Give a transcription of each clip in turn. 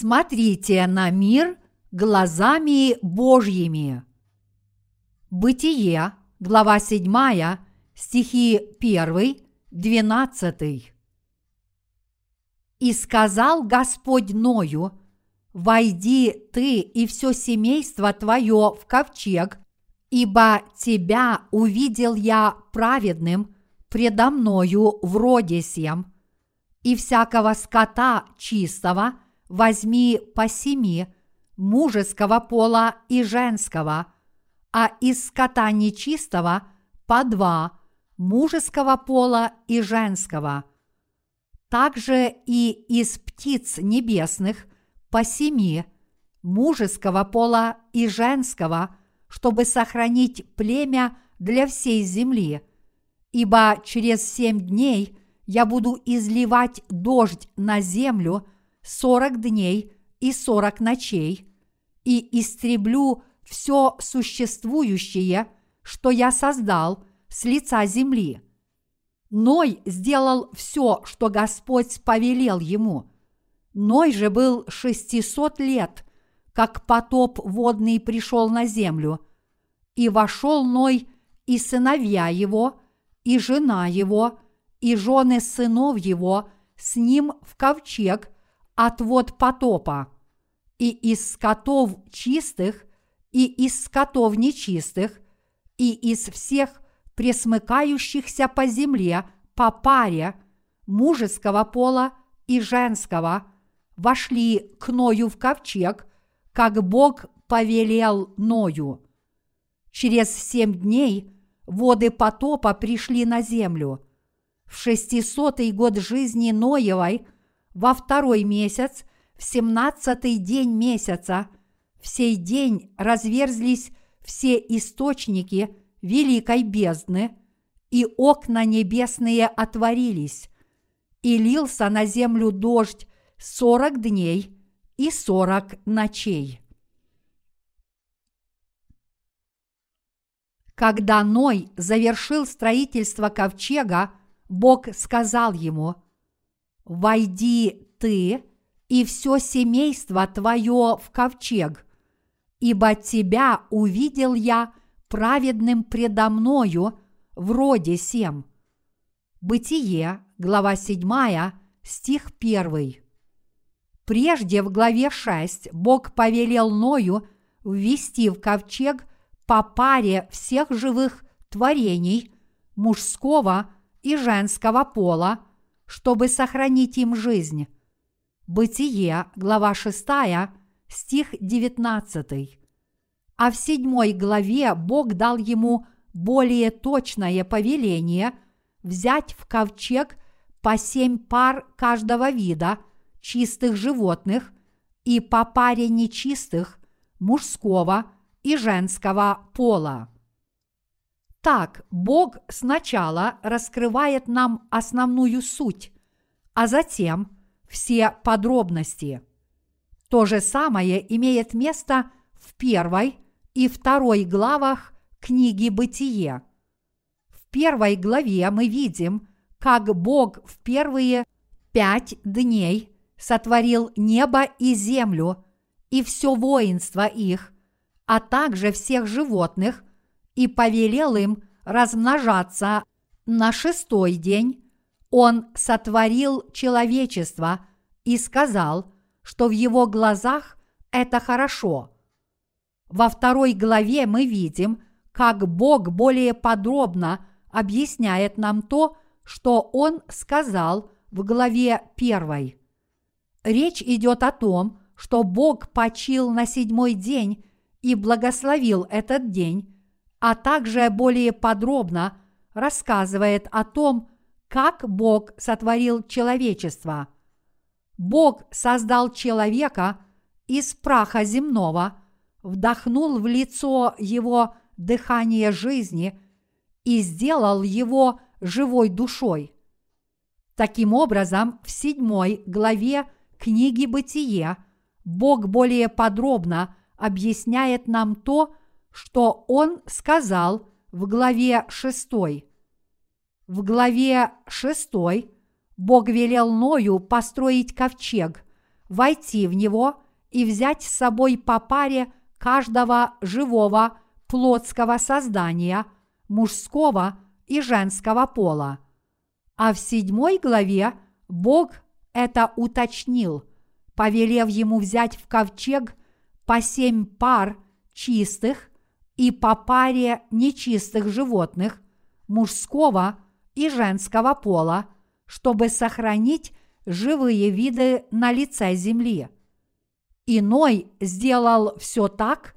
Смотрите на мир глазами Божьими. Бытие, глава 7, стихи 1, 12. «И сказал Господь Ною, «Войди ты и все семейство твое в ковчег, ибо тебя увидел я праведным предо мною в роде сем, и всякого скота чистого возьми по семи, мужеского пола и женского, а из скота нечистого по два, мужеского пола и женского. Также и из птиц небесных по семи, мужеского пола и женского, чтобы сохранить племя для всей земли. Ибо через семь дней я буду изливать дождь на землю сорок дней и сорок ночей, и истреблю все существующее, что я создал с лица земли. Ной сделал все, что Господь повелел ему. Ной же был шестисот лет, как потоп водный пришел на землю, и вошел Ной и сыновья его, и жена его, и жены сынов его с ним в ковчег от вод потопа, и из скотов чистых, и из скотов нечистых, и из всех пресмыкающихся по земле по паре мужеского пола и женского вошли к Ною в ковчег, как Бог повелел Ною. Через семь дней воды потопа пришли на землю. В шестисотый год жизни Ноевой, во второй месяц, в семнадцатый день месяца, в сей день разверзлись все источники великой бездны, и окна небесные отворились, и лился на землю дождь сорок дней и сорок ночей. Когда Ной завершил строительство ковчега, Бог сказал ему, «Войди ты и все семейство твое в ковчег, ибо тебя увидел я праведным предо мною в роде сем». Бытие, глава 7, стих 1. Прежде в главе 6 Бог повелел Ною ввести в ковчег по паре всех живых творений мужского и женского пола, чтобы сохранить им жизнь. Бытие, глава 6, стих 19. А в седьмой главе Бог дал ему более точное повеление взять в ковчег по семь пар каждого вида чистых животных и по паре нечистых мужского и женского пола. Так Бог сначала раскрывает нам основную суть, а затем все подробности. То же самое имеет место в первой и второй главах книги «Бытие». В первой главе мы видим, как Бог в первые пять дней сотворил небо и землю и все воинство их – а также всех животных, и повелел им размножаться на шестой день, он сотворил человечество и сказал, что в его глазах это хорошо. Во второй главе мы видим, как Бог более подробно объясняет нам то, что Он сказал в главе первой. Речь идет о том, что Бог почил на седьмой день и благословил этот день, а также более подробно рассказывает о том, как Бог сотворил человечество. Бог создал человека из праха земного, вдохнул в лицо его дыхание жизни и сделал его живой душой. Таким образом, в седьмой главе книги «Бытие» Бог более подробно объясняет нам то, что он сказал в главе 6. В главе 6 Бог велел Ною построить ковчег войти в него и взять с собой по паре каждого живого плотского создания, мужского и женского пола. А в седьмой главе Бог это уточнил, повелев ему взять в ковчег по семь пар чистых и по паре нечистых животных мужского и женского пола, чтобы сохранить живые виды на лице земли. Иной сделал все так,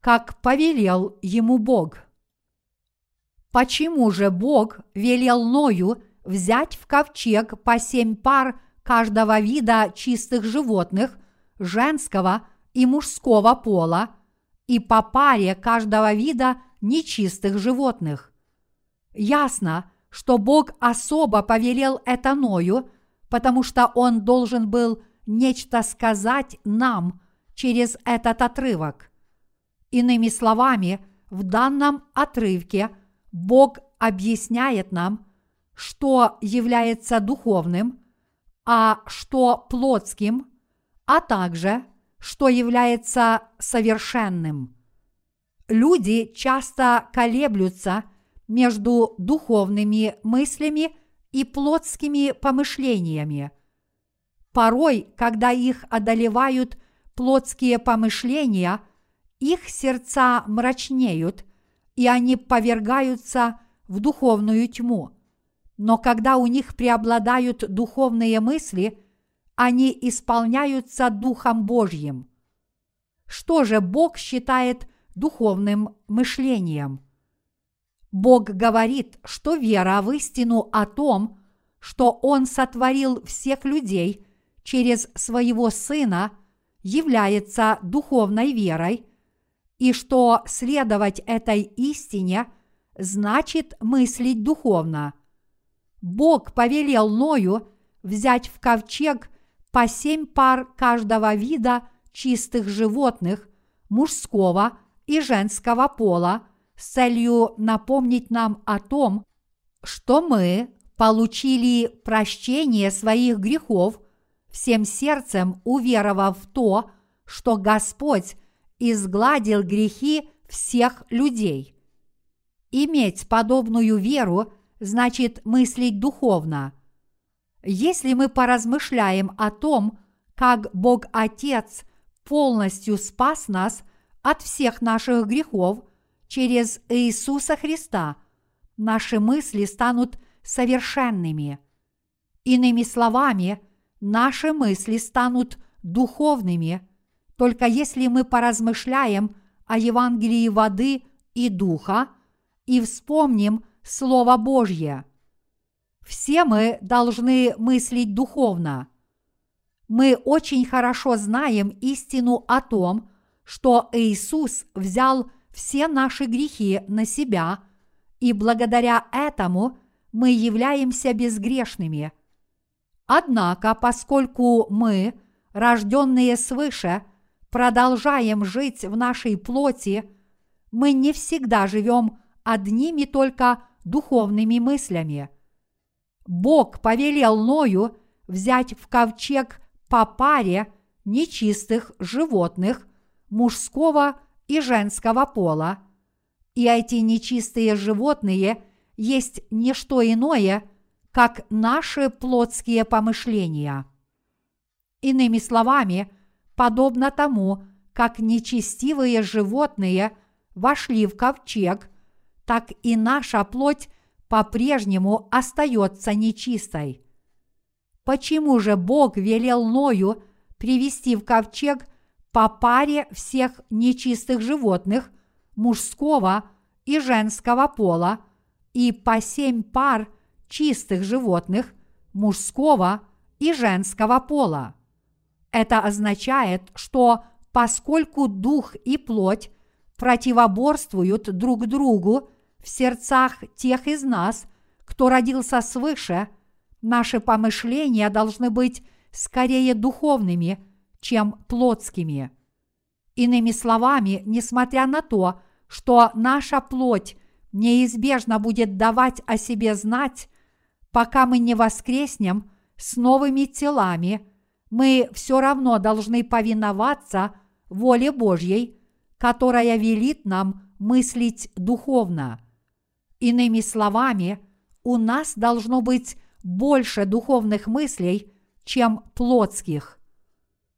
как повелел ему Бог. Почему же Бог велел Ною взять в ковчег по семь пар каждого вида чистых животных, женского и мужского пола, и по паре каждого вида нечистых животных? Ясно, что Бог особо повелел это Ною, потому что Он должен был нечто сказать нам через этот отрывок. Иными словами, в данном отрывке Бог объясняет нам, что является духовным, а что плотским, а также что является совершенным. Люди часто колеблются между духовными мыслями и плотскими помышлениями. Порой, когда их одолевают плотские помышления, их сердца мрачнеют, и они повергаются в духовную тьму. Но когда у них преобладают духовные мысли, они исполняются Духом Божьим. Что же Бог считает духовным мышлением? Бог говорит, что вера в истину о том, что Он сотворил всех людей через своего Сына, является духовной верой, и что следовать этой истине значит мыслить духовно. Бог повелел Ною взять в ковчег по семь пар каждого вида чистых животных, мужского и женского пола – с целью напомнить нам о том, что мы получили прощение своих грехов, всем сердцем уверовав в то, что Господь изгладил грехи всех людей. Иметь подобную веру значит мыслить духовно. Если мы поразмышляем о том, как Бог Отец полностью спас нас от всех наших грехов через Иисуса Христа наши мысли станут совершенными. Иными словами, наши мысли станут духовными, только если мы поразмышляем о Евангелии воды и духа и вспомним Слово Божье. Все мы должны мыслить духовно. Мы очень хорошо знаем истину о том, что Иисус взял все наши грехи на себя, и благодаря этому мы являемся безгрешными. Однако, поскольку мы, рожденные свыше, продолжаем жить в нашей плоти, мы не всегда живем одними только духовными мыслями. Бог повелел Ною взять в ковчег по паре нечистых животных мужского и женского пола, и эти нечистые животные есть не что иное, как наши плотские помышления. Иными словами, подобно тому, как нечестивые животные вошли в ковчег, так и наша плоть по-прежнему остается нечистой. Почему же Бог велел Ною привести в ковчег – по паре всех нечистых животных мужского и женского пола и по семь пар чистых животных мужского и женского пола. Это означает, что поскольку дух и плоть противоборствуют друг другу в сердцах тех из нас, кто родился свыше, наши помышления должны быть скорее духовными, чем плотскими. Иными словами, несмотря на то, что наша плоть неизбежно будет давать о себе знать, пока мы не воскреснем с новыми телами, мы все равно должны повиноваться воле Божьей, которая велит нам мыслить духовно. Иными словами, у нас должно быть больше духовных мыслей, чем плотских.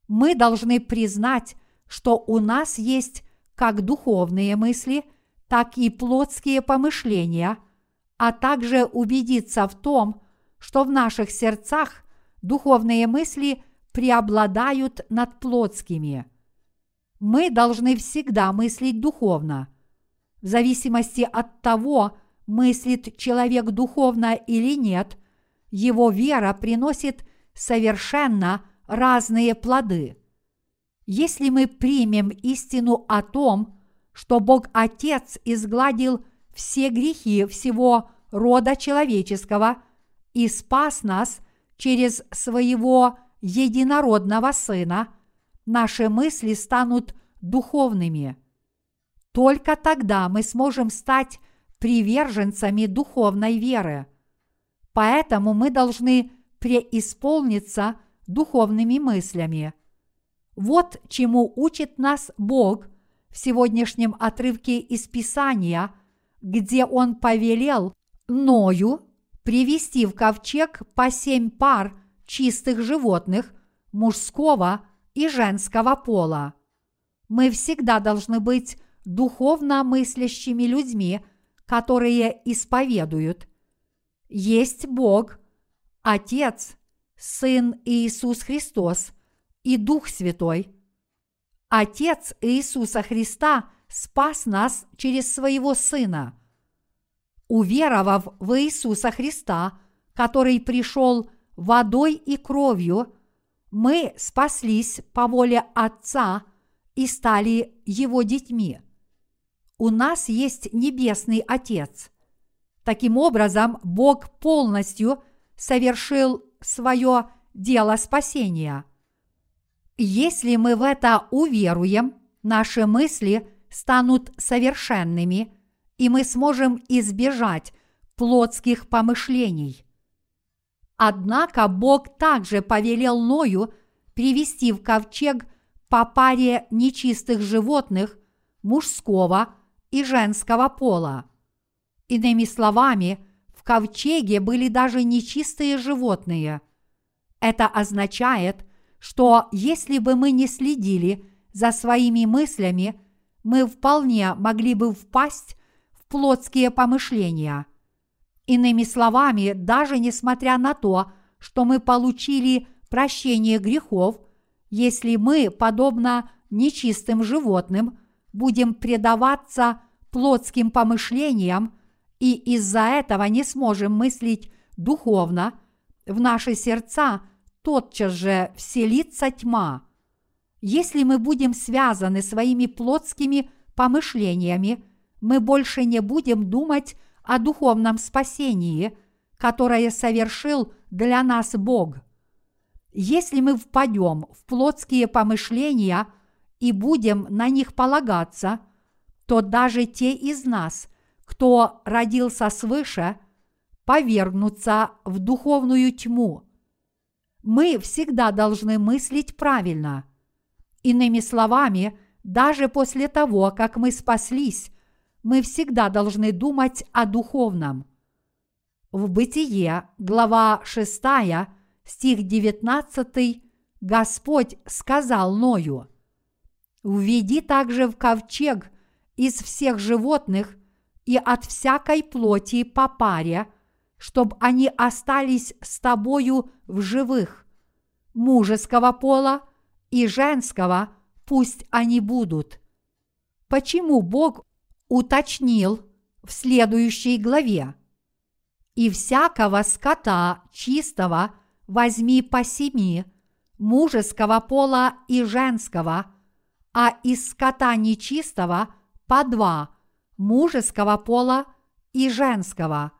Мы должны признать, что у нас есть как духовные мысли, так и плотские помышления, а также убедиться в том, что в наших сердцах духовные мысли преобладают над плотскими. Мы должны всегда мыслить духовно. В зависимости от того, мыслит человек духовно или нет, его вера приносит совершенно разные плоды. Если мы примем истину о том, что Бог Отец изгладил все грехи всего рода человеческого и спас нас через своего единородного Сына, наши мысли станут духовными. Только тогда мы сможем стать приверженцами духовной веры. Поэтому мы должны преисполниться духовными мыслями. Вот чему учит нас Бог в сегодняшнем отрывке из Писания, где Он повелел Ною привести в ковчег по семь пар чистых животных мужского и женского пола. Мы всегда должны быть духовно мыслящими людьми, которые исповедуют. Есть Бог, Отец, Сын Иисус Христос и Дух Святой. Отец Иисуса Христа спас нас через своего Сына. Уверовав в Иисуса Христа, который пришел водой и кровью, мы спаслись по воле Отца и стали Его детьми у нас есть Небесный Отец. Таким образом, Бог полностью совершил свое дело спасения. Если мы в это уверуем, наши мысли станут совершенными, и мы сможем избежать плотских помышлений. Однако Бог также повелел Ною привести в ковчег по паре нечистых животных мужского и женского пола. Иными словами, в ковчеге были даже нечистые животные. Это означает, что если бы мы не следили за своими мыслями, мы вполне могли бы впасть в плотские помышления. Иными словами, даже несмотря на то, что мы получили прощение грехов, если мы, подобно нечистым животным, будем предаваться плотским помышлениям и из-за этого не сможем мыслить духовно, в наши сердца тотчас же вселится тьма. Если мы будем связаны своими плотскими помышлениями, мы больше не будем думать о духовном спасении, которое совершил для нас Бог. Если мы впадем в плотские помышления – и будем на них полагаться, то даже те из нас, кто родился свыше, повергнутся в духовную тьму. Мы всегда должны мыслить правильно. Иными словами, даже после того, как мы спаслись, мы всегда должны думать о духовном. В Бытие, глава 6, стих 19, Господь сказал Ною – Введи также в ковчег из всех животных и от всякой плоти по паре, чтобы они остались с тобою в живых. Мужеского пола и женского пусть они будут. Почему Бог уточнил в следующей главе? И всякого скота чистого возьми по семи, мужеского пола и женского – а из скота нечистого по два, мужеского пола и женского.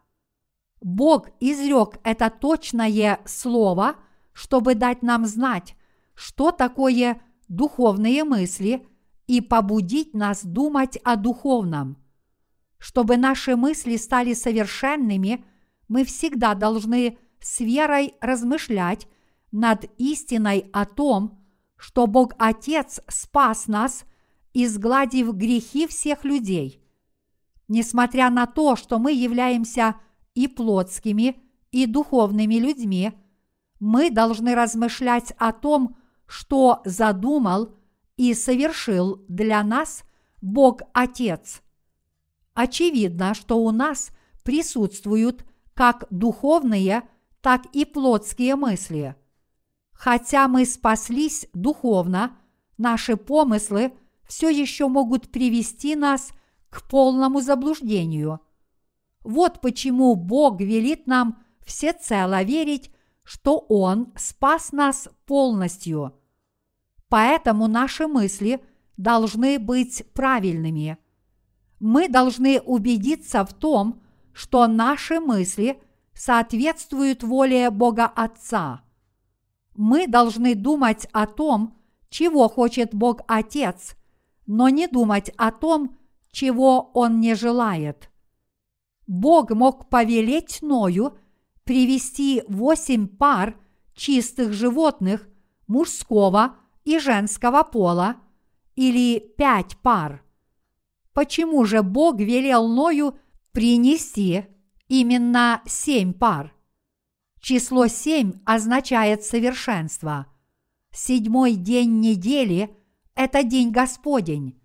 Бог изрек это точное слово, чтобы дать нам знать, что такое духовные мысли и побудить нас думать о духовном. Чтобы наши мысли стали совершенными, мы всегда должны с верой размышлять над истиной о том, что Бог Отец спас нас, изгладив грехи всех людей. Несмотря на то, что мы являемся и плотскими, и духовными людьми, мы должны размышлять о том, что задумал и совершил для нас Бог Отец. Очевидно, что у нас присутствуют как духовные, так и плотские мысли. Хотя мы спаслись духовно, наши помыслы все еще могут привести нас к полному заблуждению. Вот почему Бог велит нам всецело верить, что Он спас нас полностью. Поэтому наши мысли должны быть правильными. Мы должны убедиться в том, что наши мысли соответствуют воле Бога Отца. Мы должны думать о том, чего хочет Бог Отец, но не думать о том, чего Он не желает. Бог мог повелеть Ною привести восемь пар чистых животных мужского и женского пола или пять пар. Почему же Бог велел Ною принести именно семь пар? Число семь означает совершенство. Седьмой день недели – это день Господень.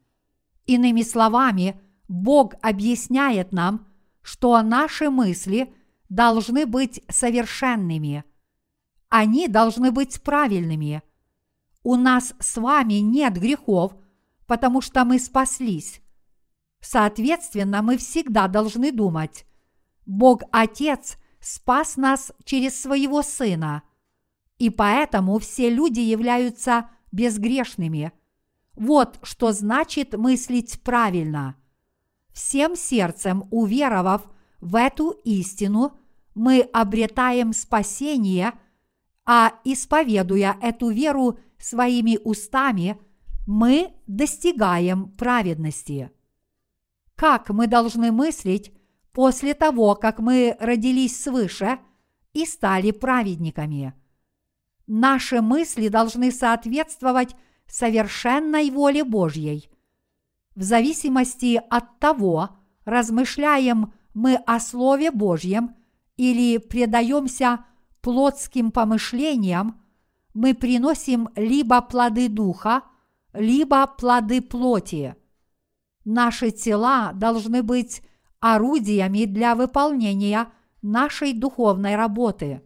Иными словами, Бог объясняет нам, что наши мысли должны быть совершенными. Они должны быть правильными. У нас с вами нет грехов, потому что мы спаслись. Соответственно, мы всегда должны думать, Бог Отец спас нас через своего Сына, и поэтому все люди являются безгрешными. Вот что значит мыслить правильно. Всем сердцем уверовав в эту истину, мы обретаем спасение, а исповедуя эту веру своими устами, мы достигаем праведности. Как мы должны мыслить после того, как мы родились свыше и стали праведниками? Наши мысли должны соответствовать совершенной воле Божьей. В зависимости от того, размышляем мы о Слове Божьем или предаемся плотским помышлениям, мы приносим либо плоды духа, либо плоды плоти. Наши тела должны быть орудиями для выполнения нашей духовной работы.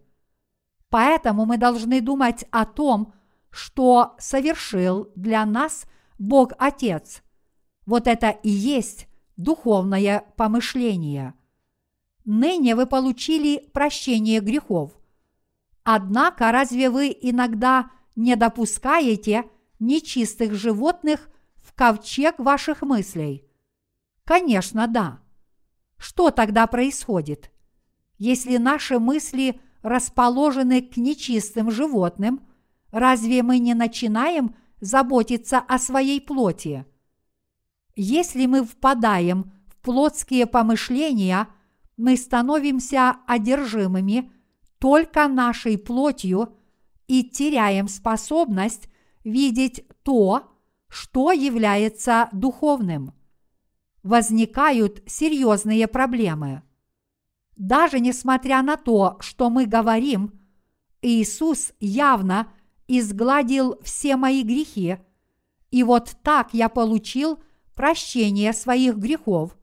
Поэтому мы должны думать о том, что совершил для нас Бог Отец. Вот это и есть духовное помышление. Ныне вы получили прощение грехов. Однако разве вы иногда не допускаете нечистых животных в ковчег ваших мыслей? Конечно, да. Что тогда происходит? Если наши мысли расположены к нечистым животным, разве мы не начинаем заботиться о своей плоти? Если мы впадаем в плотские помышления, мы становимся одержимыми только нашей плотью и теряем способность видеть то, что является духовным. Возникают серьезные проблемы. Даже несмотря на то, что мы говорим, Иисус явно изгладил все мои грехи, и вот так я получил прощение своих грехов,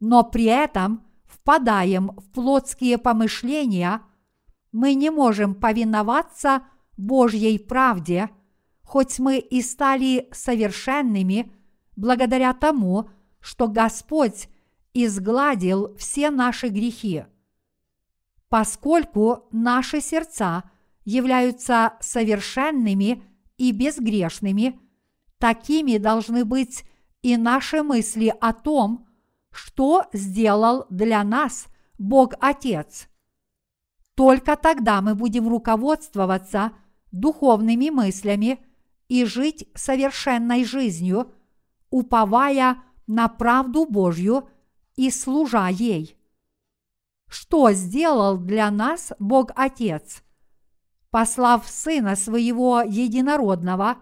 но при этом впадаем в плотские помышления, мы не можем повиноваться Божьей правде – хоть мы и стали совершенными благодаря тому, что Господь изгладил все наши грехи. Поскольку наши сердца являются совершенными и безгрешными, такими должны быть и наши мысли о том, что сделал для нас Бог Отец. Только тогда мы будем руководствоваться духовными мыслями – и жить совершенной жизнью, уповая на правду Божью и служа ей. Что сделал для нас Бог Отец? послав Сына Своего Единородного,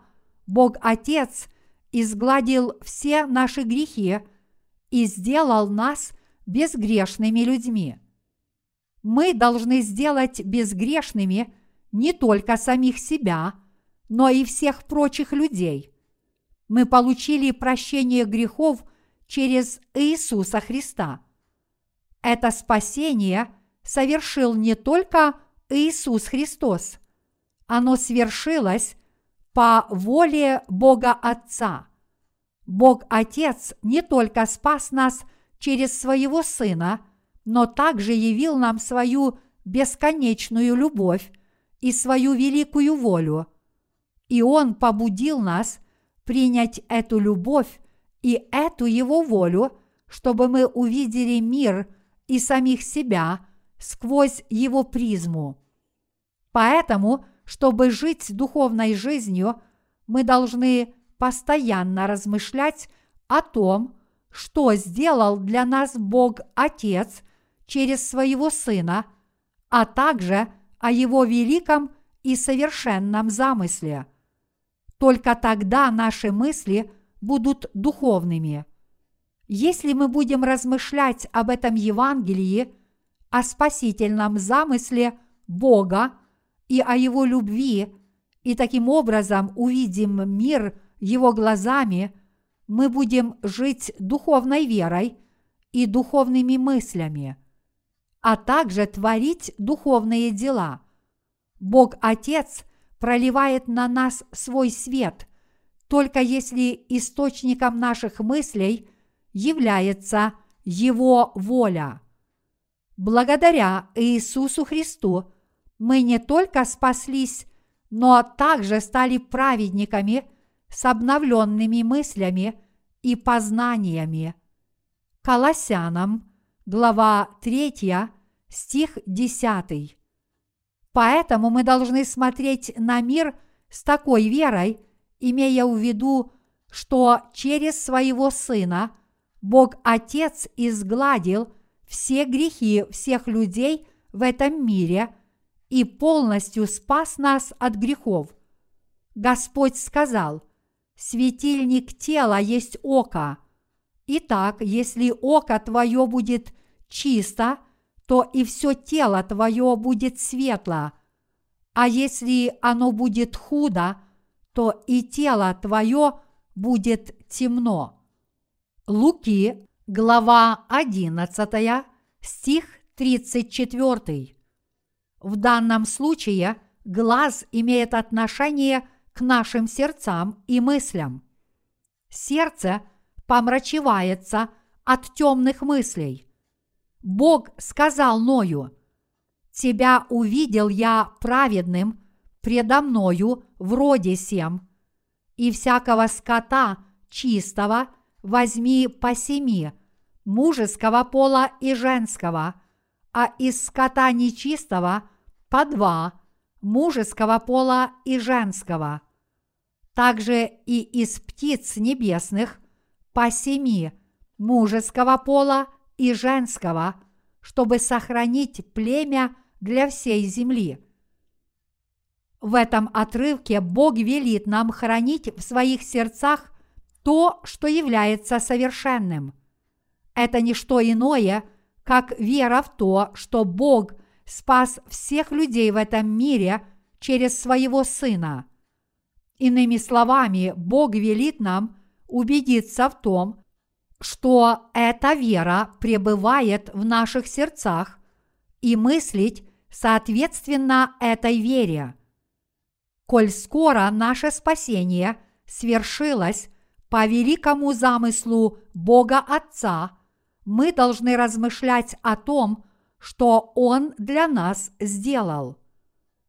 Бог Отец изгладил все наши грехи и сделал нас безгрешными людьми. Мы должны сделать безгрешными не только самих себя, но и всех прочих людей. Мы получили прощение грехов через Иисуса Христа. Это спасение совершил не только Иисус Христос, оно свершилось по воле Бога Отца. Бог Отец не только спас нас через своего Сына, но также явил нам свою бесконечную любовь и свою великую волю. И Он побудил нас принять эту любовь и эту Его волю, чтобы мы увидели мир и самих себя сквозь Его призму. Поэтому, чтобы жить духовной жизнью, мы должны постоянно размышлять о том, что сделал для нас Бог Отец через своего Сына, а также о Его великом и совершенном замысле. Только тогда наши мысли будут духовными. Если мы будем размышлять об этом Евангелии, о спасительном замысле Бога и о Его любви, и таким образом увидим мир Его глазами, мы будем жить духовной верой и духовными мыслями, а также творить духовные дела. Бог Отец проливает на нас свой свет, только если источником наших мыслей является Его воля. Благодаря Иисусу Христу – мы не только спаслись, но также стали праведниками с обновленными мыслями и познаниями. Колоссянам, глава 3, стих 10. Поэтому мы должны смотреть на мир с такой верой, имея в виду, что через своего Сына Бог Отец изгладил все грехи всех людей в этом мире – и полностью спас нас от грехов. Господь сказал, светильник тела есть око. Итак, если око твое будет чисто, то и все тело твое будет светло, а если оно будет худо, то и тело твое будет темно. Луки, глава 11, стих 34. В данном случае глаз имеет отношение к нашим сердцам и мыслям. Сердце помрачевается от темных мыслей. Бог сказал Ною, «Тебя увидел я праведным предо мною в роде сем, и всякого скота чистого возьми по семи, мужеского пола и женского, а из скота нечистого по два мужеского пола и женского. Также и из птиц небесных по семи мужеского пола и женского, чтобы сохранить племя для всей земли. В этом отрывке Бог велит нам хранить в своих сердцах то, что является совершенным. Это не что иное, как вера в то, что Бог спас всех людей в этом мире через своего Сына. Иными словами, Бог велит нам убедиться в том, что эта вера пребывает в наших сердцах и мыслить соответственно этой вере. Коль скоро наше спасение свершилось по великому замыслу Бога Отца, мы должны размышлять о том, что Он для нас сделал.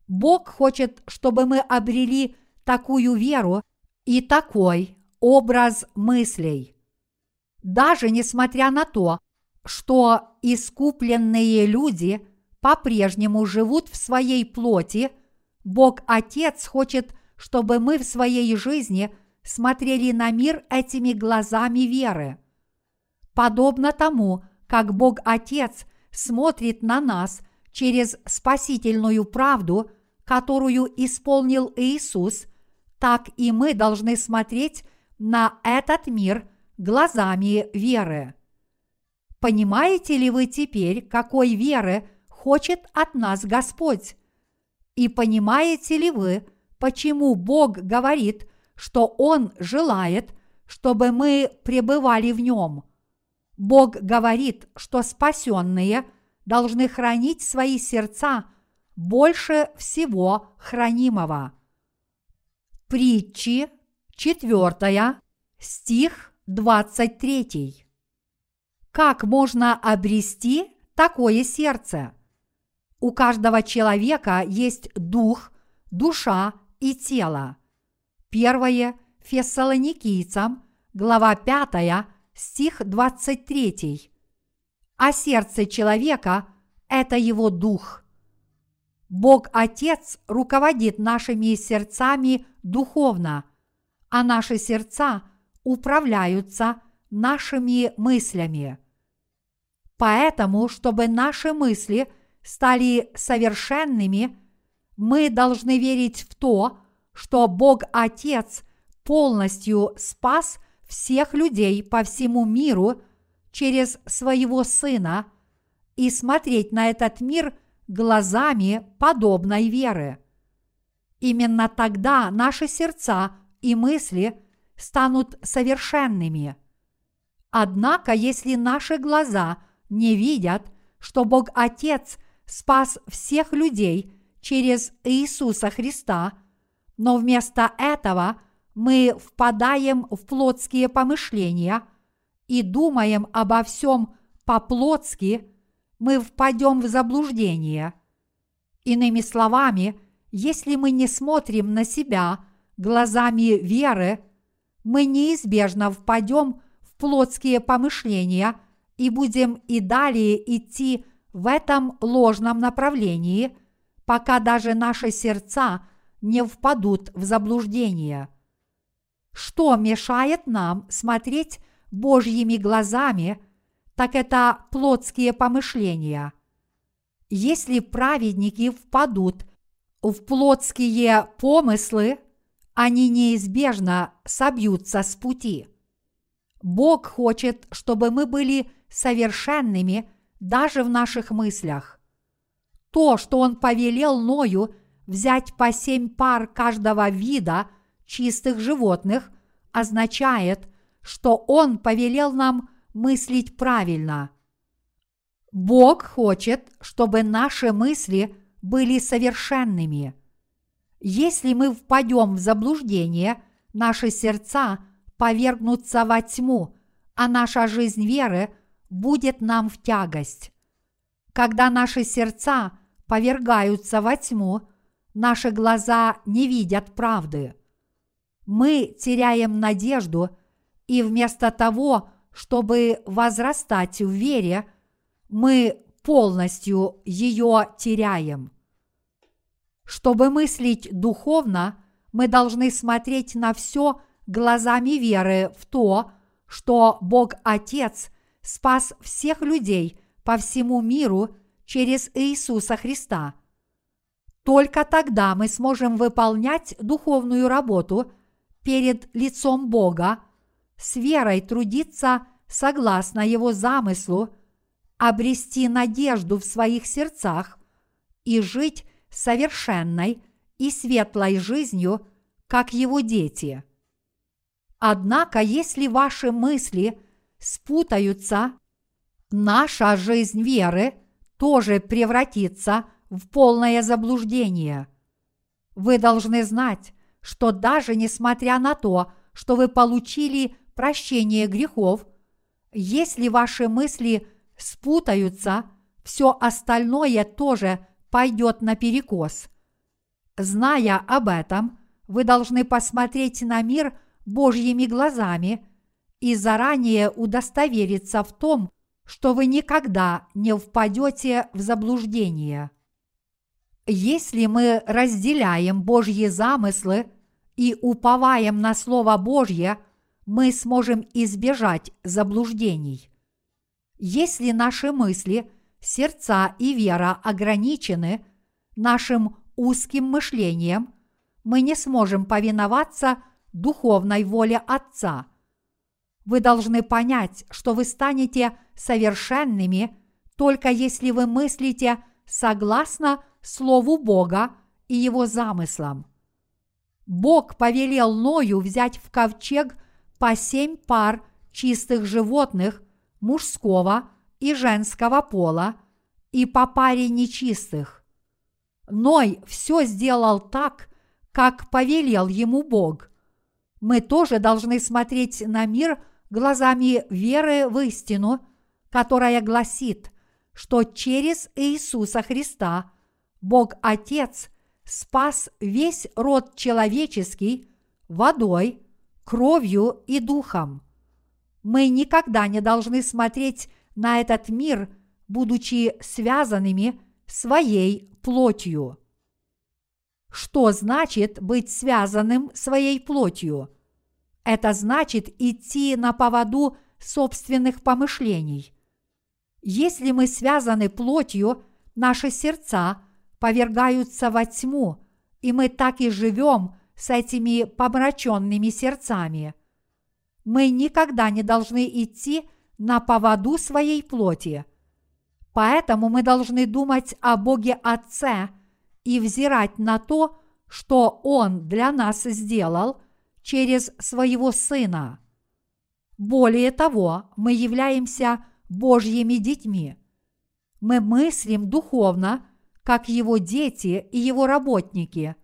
Бог хочет, чтобы мы обрели такую веру и такой образ мыслей. Даже несмотря на то, что искупленные люди по-прежнему живут в своей плоти, Бог Отец хочет, чтобы мы в своей жизни смотрели на мир этими глазами веры. Подобно тому, как Бог Отец смотрит на нас через спасительную правду, которую исполнил Иисус, так и мы должны смотреть на этот мир глазами веры. Понимаете ли вы теперь, какой веры хочет от нас Господь? И понимаете ли вы, почему Бог говорит, что Он желает, чтобы мы пребывали в Нем? Бог говорит, что спасенные должны хранить свои сердца больше всего хранимого. Притчи, 4, стих 23. Как можно обрести такое сердце? У каждого человека есть дух, душа и тело. Первое Фессалоникийцам, глава 5, стих 23. А сердце человека – это его дух. Бог Отец руководит нашими сердцами духовно, а наши сердца управляются нашими мыслями. Поэтому, чтобы наши мысли стали совершенными, мы должны верить в то, что Бог Отец полностью спас всех людей по всему миру через своего Сына и смотреть на этот мир глазами подобной веры. Именно тогда наши сердца и мысли станут совершенными. Однако, если наши глаза – не видят, что Бог Отец спас всех людей через Иисуса Христа, но вместо этого мы впадаем в плотские помышления и думаем обо всем по-плотски, мы впадем в заблуждение. Иными словами, если мы не смотрим на себя глазами веры, мы неизбежно впадем в плотские помышления – и будем и далее идти в этом ложном направлении, пока даже наши сердца не впадут в заблуждение. Что мешает нам смотреть Божьими глазами, так это плотские помышления. Если праведники впадут в плотские помыслы, они неизбежно собьются с пути. Бог хочет, чтобы мы были совершенными даже в наших мыслях. То, что Он повелел Ною взять по семь пар каждого вида чистых животных, означает, что Он повелел нам мыслить правильно. Бог хочет, чтобы наши мысли были совершенными. Если мы впадем в заблуждение, наши сердца повергнутся во тьму, а наша жизнь веры – будет нам в тягость. Когда наши сердца повергаются во тьму, наши глаза не видят правды. Мы теряем надежду, и вместо того, чтобы возрастать в вере, мы полностью ее теряем. Чтобы мыслить духовно, мы должны смотреть на все глазами веры в то, что Бог Отец спас всех людей по всему миру через Иисуса Христа. Только тогда мы сможем выполнять духовную работу перед лицом Бога, с верой трудиться согласно Его замыслу, обрести надежду в своих сердцах и жить совершенной и светлой жизнью, как Его дети. Однако, если ваши мысли – спутаются, наша жизнь веры тоже превратится в полное заблуждение. Вы должны знать, что даже несмотря на то, что вы получили прощение грехов, если ваши мысли спутаются, все остальное тоже пойдет наперекос. Зная об этом, вы должны посмотреть на мир Божьими глазами – и заранее удостовериться в том, что вы никогда не впадете в заблуждение. Если мы разделяем Божьи замыслы и уповаем на Слово Божье, мы сможем избежать заблуждений. Если наши мысли, сердца и вера ограничены, нашим узким мышлением, мы не сможем повиноваться духовной воле Отца. Вы должны понять, что вы станете совершенными только если вы мыслите согласно Слову Бога и Его замыслам. Бог повелел Ною взять в ковчег по семь пар чистых животных мужского и женского пола и по паре нечистых. Ной все сделал так, как повелел ему Бог. Мы тоже должны смотреть на мир глазами веры в истину, которая гласит, что через Иисуса Христа Бог Отец спас весь род человеческий водой, кровью и духом. Мы никогда не должны смотреть на этот мир, будучи связанными своей плотью. Что значит быть связанным своей плотью? Это значит идти на поводу собственных помышлений. Если мы связаны плотью, наши сердца повергаются во тьму, и мы так и живем с этими помраченными сердцами. Мы никогда не должны идти на поводу своей плоти. Поэтому мы должны думать о Боге Отце и взирать на то, что Он для нас сделал через своего Сына. Более того, мы являемся Божьими детьми. Мы мыслим духовно, как Его дети и Его работники.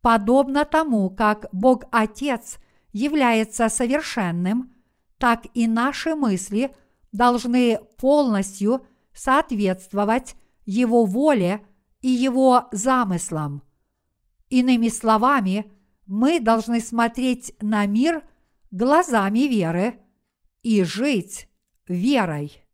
Подобно тому, как Бог Отец является совершенным, так и наши мысли должны полностью соответствовать Его воле и Его замыслам. Иными словами, мы должны смотреть на мир глазами веры и жить верой.